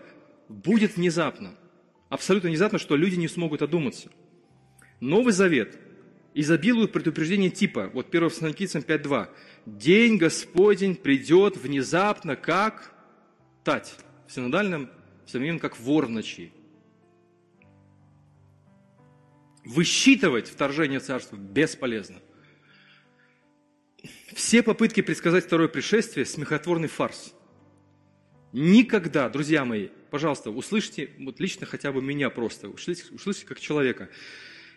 Будет внезапно. Абсолютно внезапно, что люди не смогут одуматься. Новый Завет изобилует предупреждение типа, вот 1 Фессалоникийцам 5.2. День Господень придет внезапно, как тать в синодальном современном как вор в ночи. Высчитывать вторжение царства бесполезно. Все попытки предсказать второе пришествие – смехотворный фарс. Никогда, друзья мои, пожалуйста, услышьте, вот лично хотя бы меня просто, услышьте, услышьте как человека.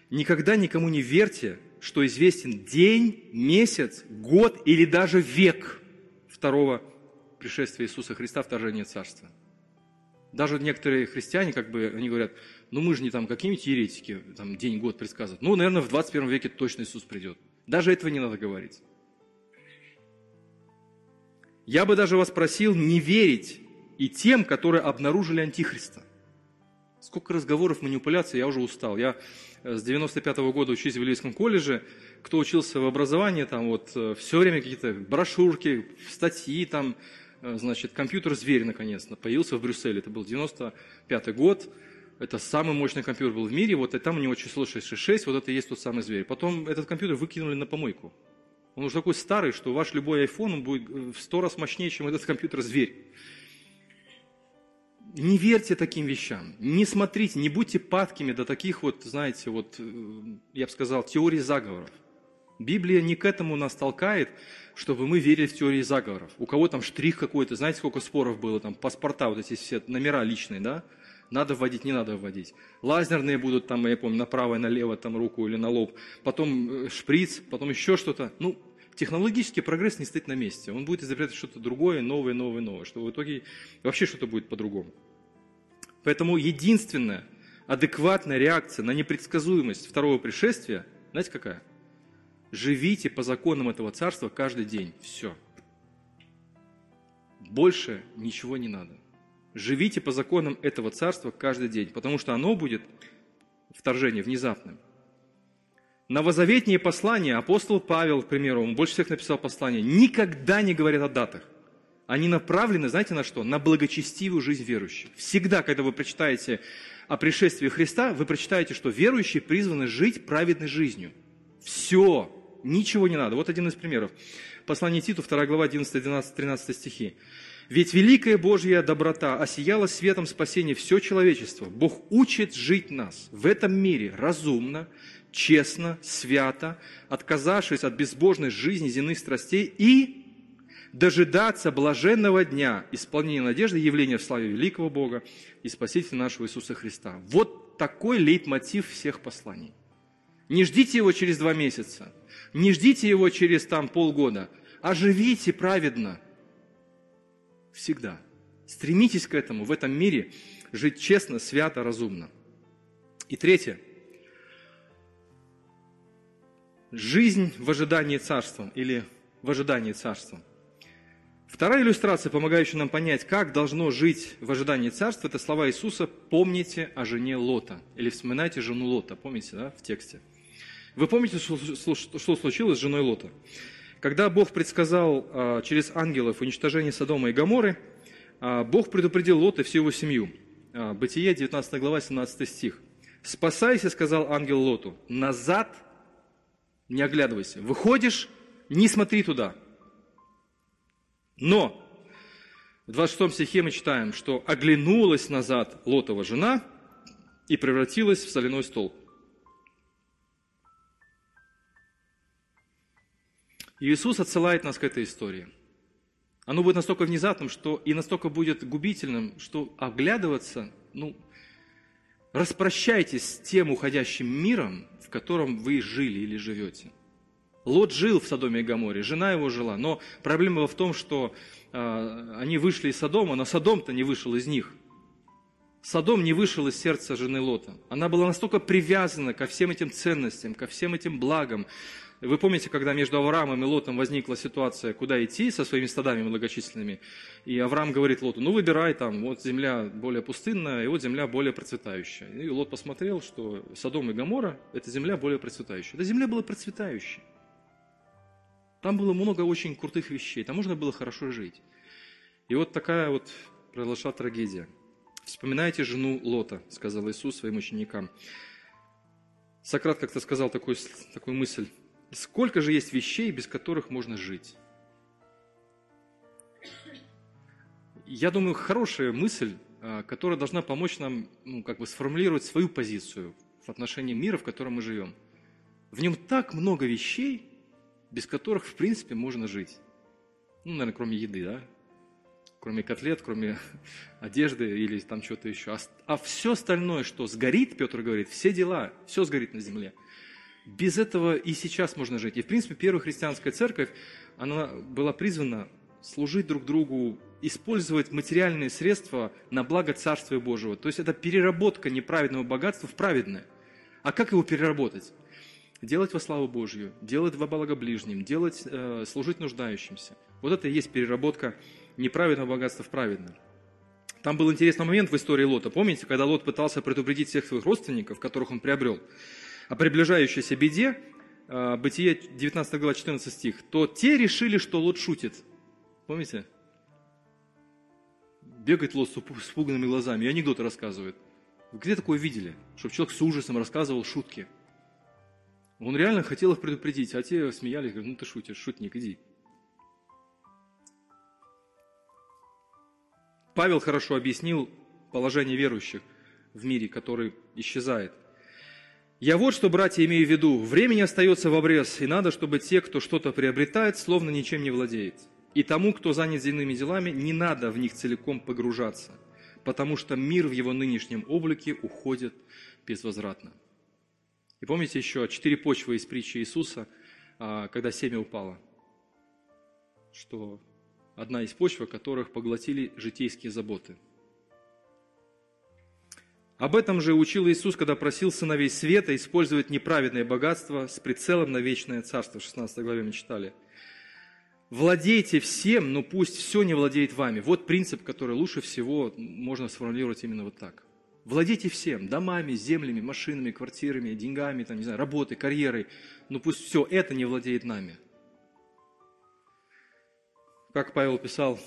Никогда никому не верьте, что известен день, месяц, год или даже век второго пришествия Иисуса Христа, вторжение Царства. Даже некоторые христиане, как бы, они говорят, ну мы же не там какие-нибудь еретики, там день, год предсказывают. Ну, наверное, в 21 веке точно Иисус придет. Даже этого не надо говорить. Я бы даже вас просил не верить и тем, которые обнаружили Антихриста. Сколько разговоров, манипуляций, я уже устал. Я э, с 95 -го года учусь в Еврейском колледже. Кто учился в образовании, там вот э, все время какие-то брошюрки, статьи, там значит, компьютер-зверь наконец-то появился в Брюсселе. Это был 95 год. Это самый мощный компьютер был в мире. Вот и там у него число 666, вот это и есть тот самый зверь. Потом этот компьютер выкинули на помойку. Он уже такой старый, что ваш любой iPhone будет в сто раз мощнее, чем этот компьютер-зверь. Не верьте таким вещам, не смотрите, не будьте падкими до таких вот, знаете, вот, э, я бы сказал, теорий заговоров. Библия не к этому нас толкает, чтобы мы верили в теории заговоров. У кого там штрих какой-то, знаете, сколько споров было, там паспорта, вот эти все номера личные, да? Надо вводить, не надо вводить. Лазерные будут там, я помню, направо и налево, там руку или на лоб. Потом э, шприц, потом еще что-то. Ну, технологический прогресс не стоит на месте. Он будет изобретать что-то другое, новое, новое, новое. Что в итоге вообще что-то будет по-другому. Поэтому единственная адекватная реакция на непредсказуемость второго пришествия, знаете какая? Живите по законам этого царства каждый день. Все. Больше ничего не надо. Живите по законам этого царства каждый день, потому что оно будет, вторжение, внезапным. Новозаветнее послания, апостол Павел, к примеру, он больше всех написал послания, никогда не говорят о датах. Они направлены, знаете, на что? На благочестивую жизнь верующих. Всегда, когда вы прочитаете о пришествии Христа, вы прочитаете, что верующие призваны жить праведной жизнью. Все. Ничего не надо. Вот один из примеров. Послание Титу, 2 глава, 11, 12, 13 стихи. «Ведь великая Божья доброта осияла светом спасения все человечество. Бог учит жить нас в этом мире разумно, честно, свято, отказавшись от безбожной жизни земных страстей и дожидаться блаженного дня исполнения надежды явления в славе великого Бога и Спасителя нашего Иисуса Христа. Вот такой лейтмотив всех посланий. Не ждите его через два месяца, не ждите его через там полгода, а живите праведно. Всегда. Стремитесь к этому в этом мире, жить честно, свято, разумно. И третье – Жизнь в ожидании царства или в ожидании царства. Вторая иллюстрация, помогающая нам понять, как должно жить в ожидании царства, это слова Иисуса «помните о жене Лота» или «вспоминайте жену Лота», помните, да, в тексте. Вы помните, что, что случилось с женой Лота? Когда Бог предсказал а, через ангелов уничтожение Содома и Гаморы, а, Бог предупредил Лота и всю его семью. А, Бытие, 19 глава, 17 стих. «Спасайся, — сказал ангел Лоту, — назад не оглядывайся. Выходишь, не смотри туда. Но в 26 стихе мы читаем, что оглянулась назад Лотова жена и превратилась в соляной столб. И Иисус отсылает нас к этой истории. Оно будет настолько внезапным, что и настолько будет губительным, что оглядываться, ну, распрощайтесь с тем уходящим миром, в котором вы жили или живете. Лот жил в Содоме и Гаморе, жена его жила, но проблема была в том, что э, они вышли из Содома, но Содом-то не вышел из них. Содом не вышел из сердца жены Лота. Она была настолько привязана ко всем этим ценностям, ко всем этим благам, вы помните, когда между Авраамом и Лотом возникла ситуация, куда идти со своими стадами многочисленными, и Авраам говорит Лоту, ну выбирай там, вот земля более пустынная, и вот земля более процветающая. И Лот посмотрел, что Содом и Гамора – это земля более процветающая. Эта земля была процветающей. Там было много очень крутых вещей, там можно было хорошо жить. И вот такая вот произошла трагедия. «Вспоминайте жену Лота», – сказал Иисус своим ученикам. Сократ как-то сказал такую, такую мысль. Сколько же есть вещей, без которых можно жить? Я думаю, хорошая мысль, а, которая должна помочь нам ну, как бы сформулировать свою позицию в отношении мира, в котором мы живем. В нем так много вещей, без которых, в принципе, можно жить. Ну, наверное, кроме еды, да? Кроме котлет, кроме одежды или там что-то еще. А, а все остальное, что сгорит, Петр говорит, все дела, все сгорит на земле – без этого и сейчас можно жить. И, в принципе, первая христианская церковь, она была призвана служить друг другу, использовать материальные средства на благо Царствия Божьего. То есть это переработка неправедного богатства в праведное. А как его переработать? Делать во славу Божью, делать во благо ближним, делать, э, служить нуждающимся. Вот это и есть переработка неправедного богатства в праведное. Там был интересный момент в истории Лота. Помните, когда Лот пытался предупредить всех своих родственников, которых он приобрел? о приближающейся беде, а, Бытие 19 глава 14 стих, то те решили, что Лот шутит. Помните? Бегает Лот с испуганными глазами и анекдоты рассказывает. Вы где такое видели? Чтобы человек с ужасом рассказывал шутки. Он реально хотел их предупредить, а те смеялись, говорят, ну ты шутишь, шутник, иди. Павел хорошо объяснил положение верующих в мире, который исчезает. Я вот что, братья, имею в виду. Времени остается в обрез, и надо, чтобы те, кто что-то приобретает, словно ничем не владеет. И тому, кто занят земными делами, не надо в них целиком погружаться, потому что мир в его нынешнем облике уходит безвозвратно. И помните еще четыре почвы из притчи Иисуса, а, когда семя упало, что одна из почв, которых поглотили житейские заботы – об этом же учил Иисус, когда просил сыновей света использовать неправедное богатство с прицелом на вечное царство. В 16 главе мы читали. Владейте всем, но пусть все не владеет вами. Вот принцип, который лучше всего можно сформулировать именно вот так. Владейте всем, домами, землями, машинами, квартирами, деньгами, там, не знаю, работой, карьерой, но пусть все это не владеет нами. Как Павел писал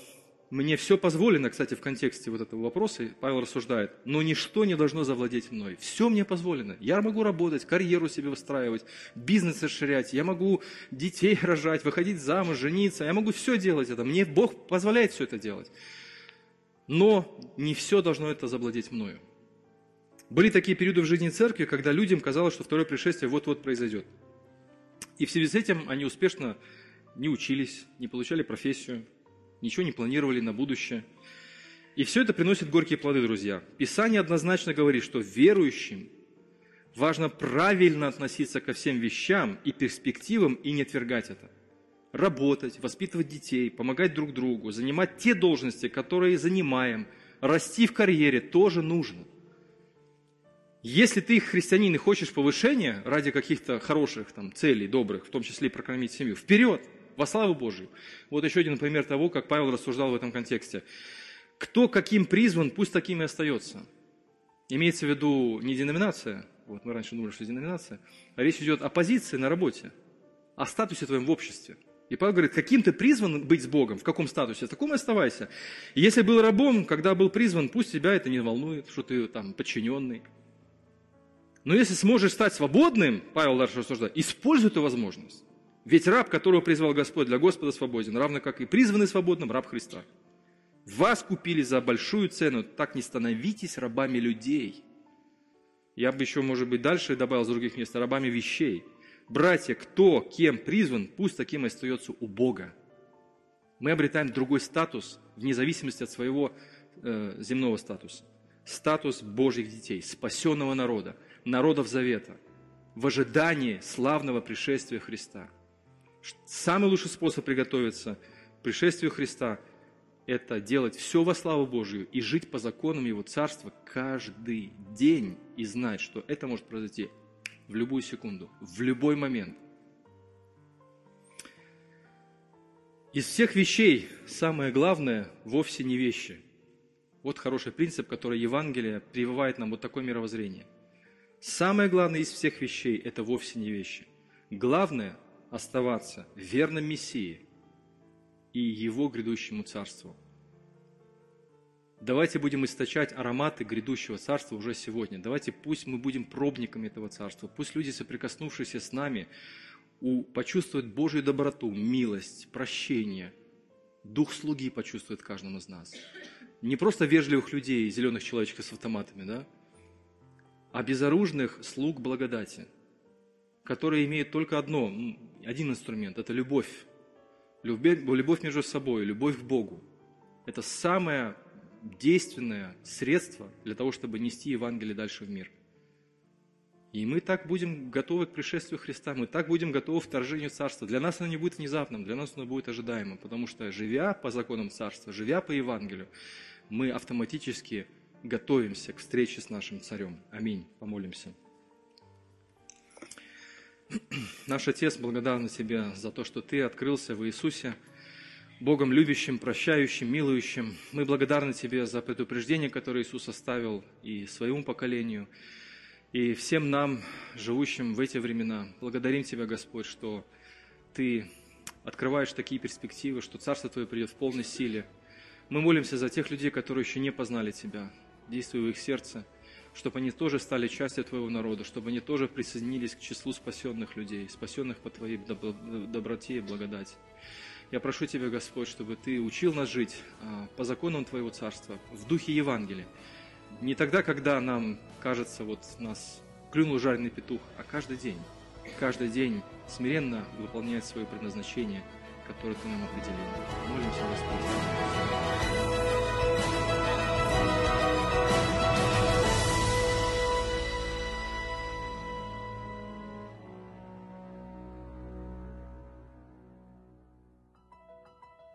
мне все позволено, кстати, в контексте вот этого вопроса, Павел рассуждает, но ничто не должно завладеть мной. Все мне позволено. Я могу работать, карьеру себе выстраивать, бизнес расширять, я могу детей рожать, выходить замуж, жениться, я могу все делать это. Мне Бог позволяет все это делать. Но не все должно это завладеть мною. Были такие периоды в жизни церкви, когда людям казалось, что второе пришествие вот-вот произойдет. И в связи с этим они успешно не учились, не получали профессию, ничего не планировали на будущее. И все это приносит горькие плоды, друзья. Писание однозначно говорит, что верующим важно правильно относиться ко всем вещам и перспективам и не отвергать это. Работать, воспитывать детей, помогать друг другу, занимать те должности, которые занимаем, расти в карьере тоже нужно. Если ты христианин и хочешь повышения ради каких-то хороших там, целей, добрых, в том числе и прокормить семью, вперед! Во славу Божию. Вот еще один пример того, как Павел рассуждал в этом контексте. Кто каким призван, пусть таким и остается. Имеется в виду не деноминация, вот мы раньше думали, что деноминация, а речь идет о позиции на работе, о статусе твоем в обществе. И Павел говорит, каким ты призван быть с Богом, в каком статусе, в таком и оставайся. Если был рабом, когда был призван, пусть тебя это не волнует, что ты там подчиненный. Но если сможешь стать свободным, Павел дальше рассуждает, используй эту возможность. Ведь раб, которого призвал Господь для Господа свободен, равно как и призванный свободным раб Христа. Вас купили за большую цену, так не становитесь рабами людей. Я бы еще, может быть, дальше добавил с других мест, рабами вещей. Братья, кто кем призван, пусть таким и остается у Бога. Мы обретаем другой статус вне зависимости от своего э, земного статуса. Статус Божьих детей, спасенного народа, народов завета, в ожидании славного пришествия Христа – Самый лучший способ приготовиться к пришествию Христа – это делать все во славу Божию и жить по законам Его Царства каждый день и знать, что это может произойти в любую секунду, в любой момент. Из всех вещей самое главное вовсе не вещи. Вот хороший принцип, который Евангелие прививает нам вот такое мировоззрение. Самое главное из всех вещей – это вовсе не вещи. Главное оставаться верным Мессии и Его грядущему Царству. Давайте будем источать ароматы грядущего Царства уже сегодня. Давайте пусть мы будем пробниками этого Царства. Пусть люди, соприкоснувшиеся с нами, почувствуют Божью доброту, милость, прощение. Дух слуги почувствует каждому из нас. Не просто вежливых людей, зеленых человечков с автоматами, да? а безоружных слуг благодати – которые имеют только одно, один инструмент – это любовь. Любовь между собой, любовь к Богу. Это самое действенное средство для того, чтобы нести Евангелие дальше в мир. И мы так будем готовы к пришествию Христа, мы так будем готовы к вторжению Царства. Для нас оно не будет внезапным, для нас оно будет ожидаемым, потому что, живя по законам Царства, живя по Евангелию, мы автоматически готовимся к встрече с нашим Царем. Аминь. Помолимся. Наш Отец, благодарны Тебе за то, что Ты открылся в Иисусе, Богом любящим, прощающим, милующим. Мы благодарны Тебе за предупреждение, которое Иисус оставил и своему поколению, и всем нам, живущим в эти времена. Благодарим Тебя, Господь, что Ты открываешь такие перспективы, что Царство Твое придет в полной силе. Мы молимся за тех людей, которые еще не познали Тебя. Действуй в их сердце – чтобы они тоже стали частью Твоего народа, чтобы они тоже присоединились к числу спасенных людей, спасенных по Твоей доброте и благодати. Я прошу Тебя, Господь, чтобы Ты учил нас жить а, по законам Твоего Царства, в духе Евангелия. Не тогда, когда нам кажется, вот нас клюнул жареный петух, а каждый день. Каждый день смиренно выполнять свое предназначение, которое Ты нам определил. Молимся, Господь.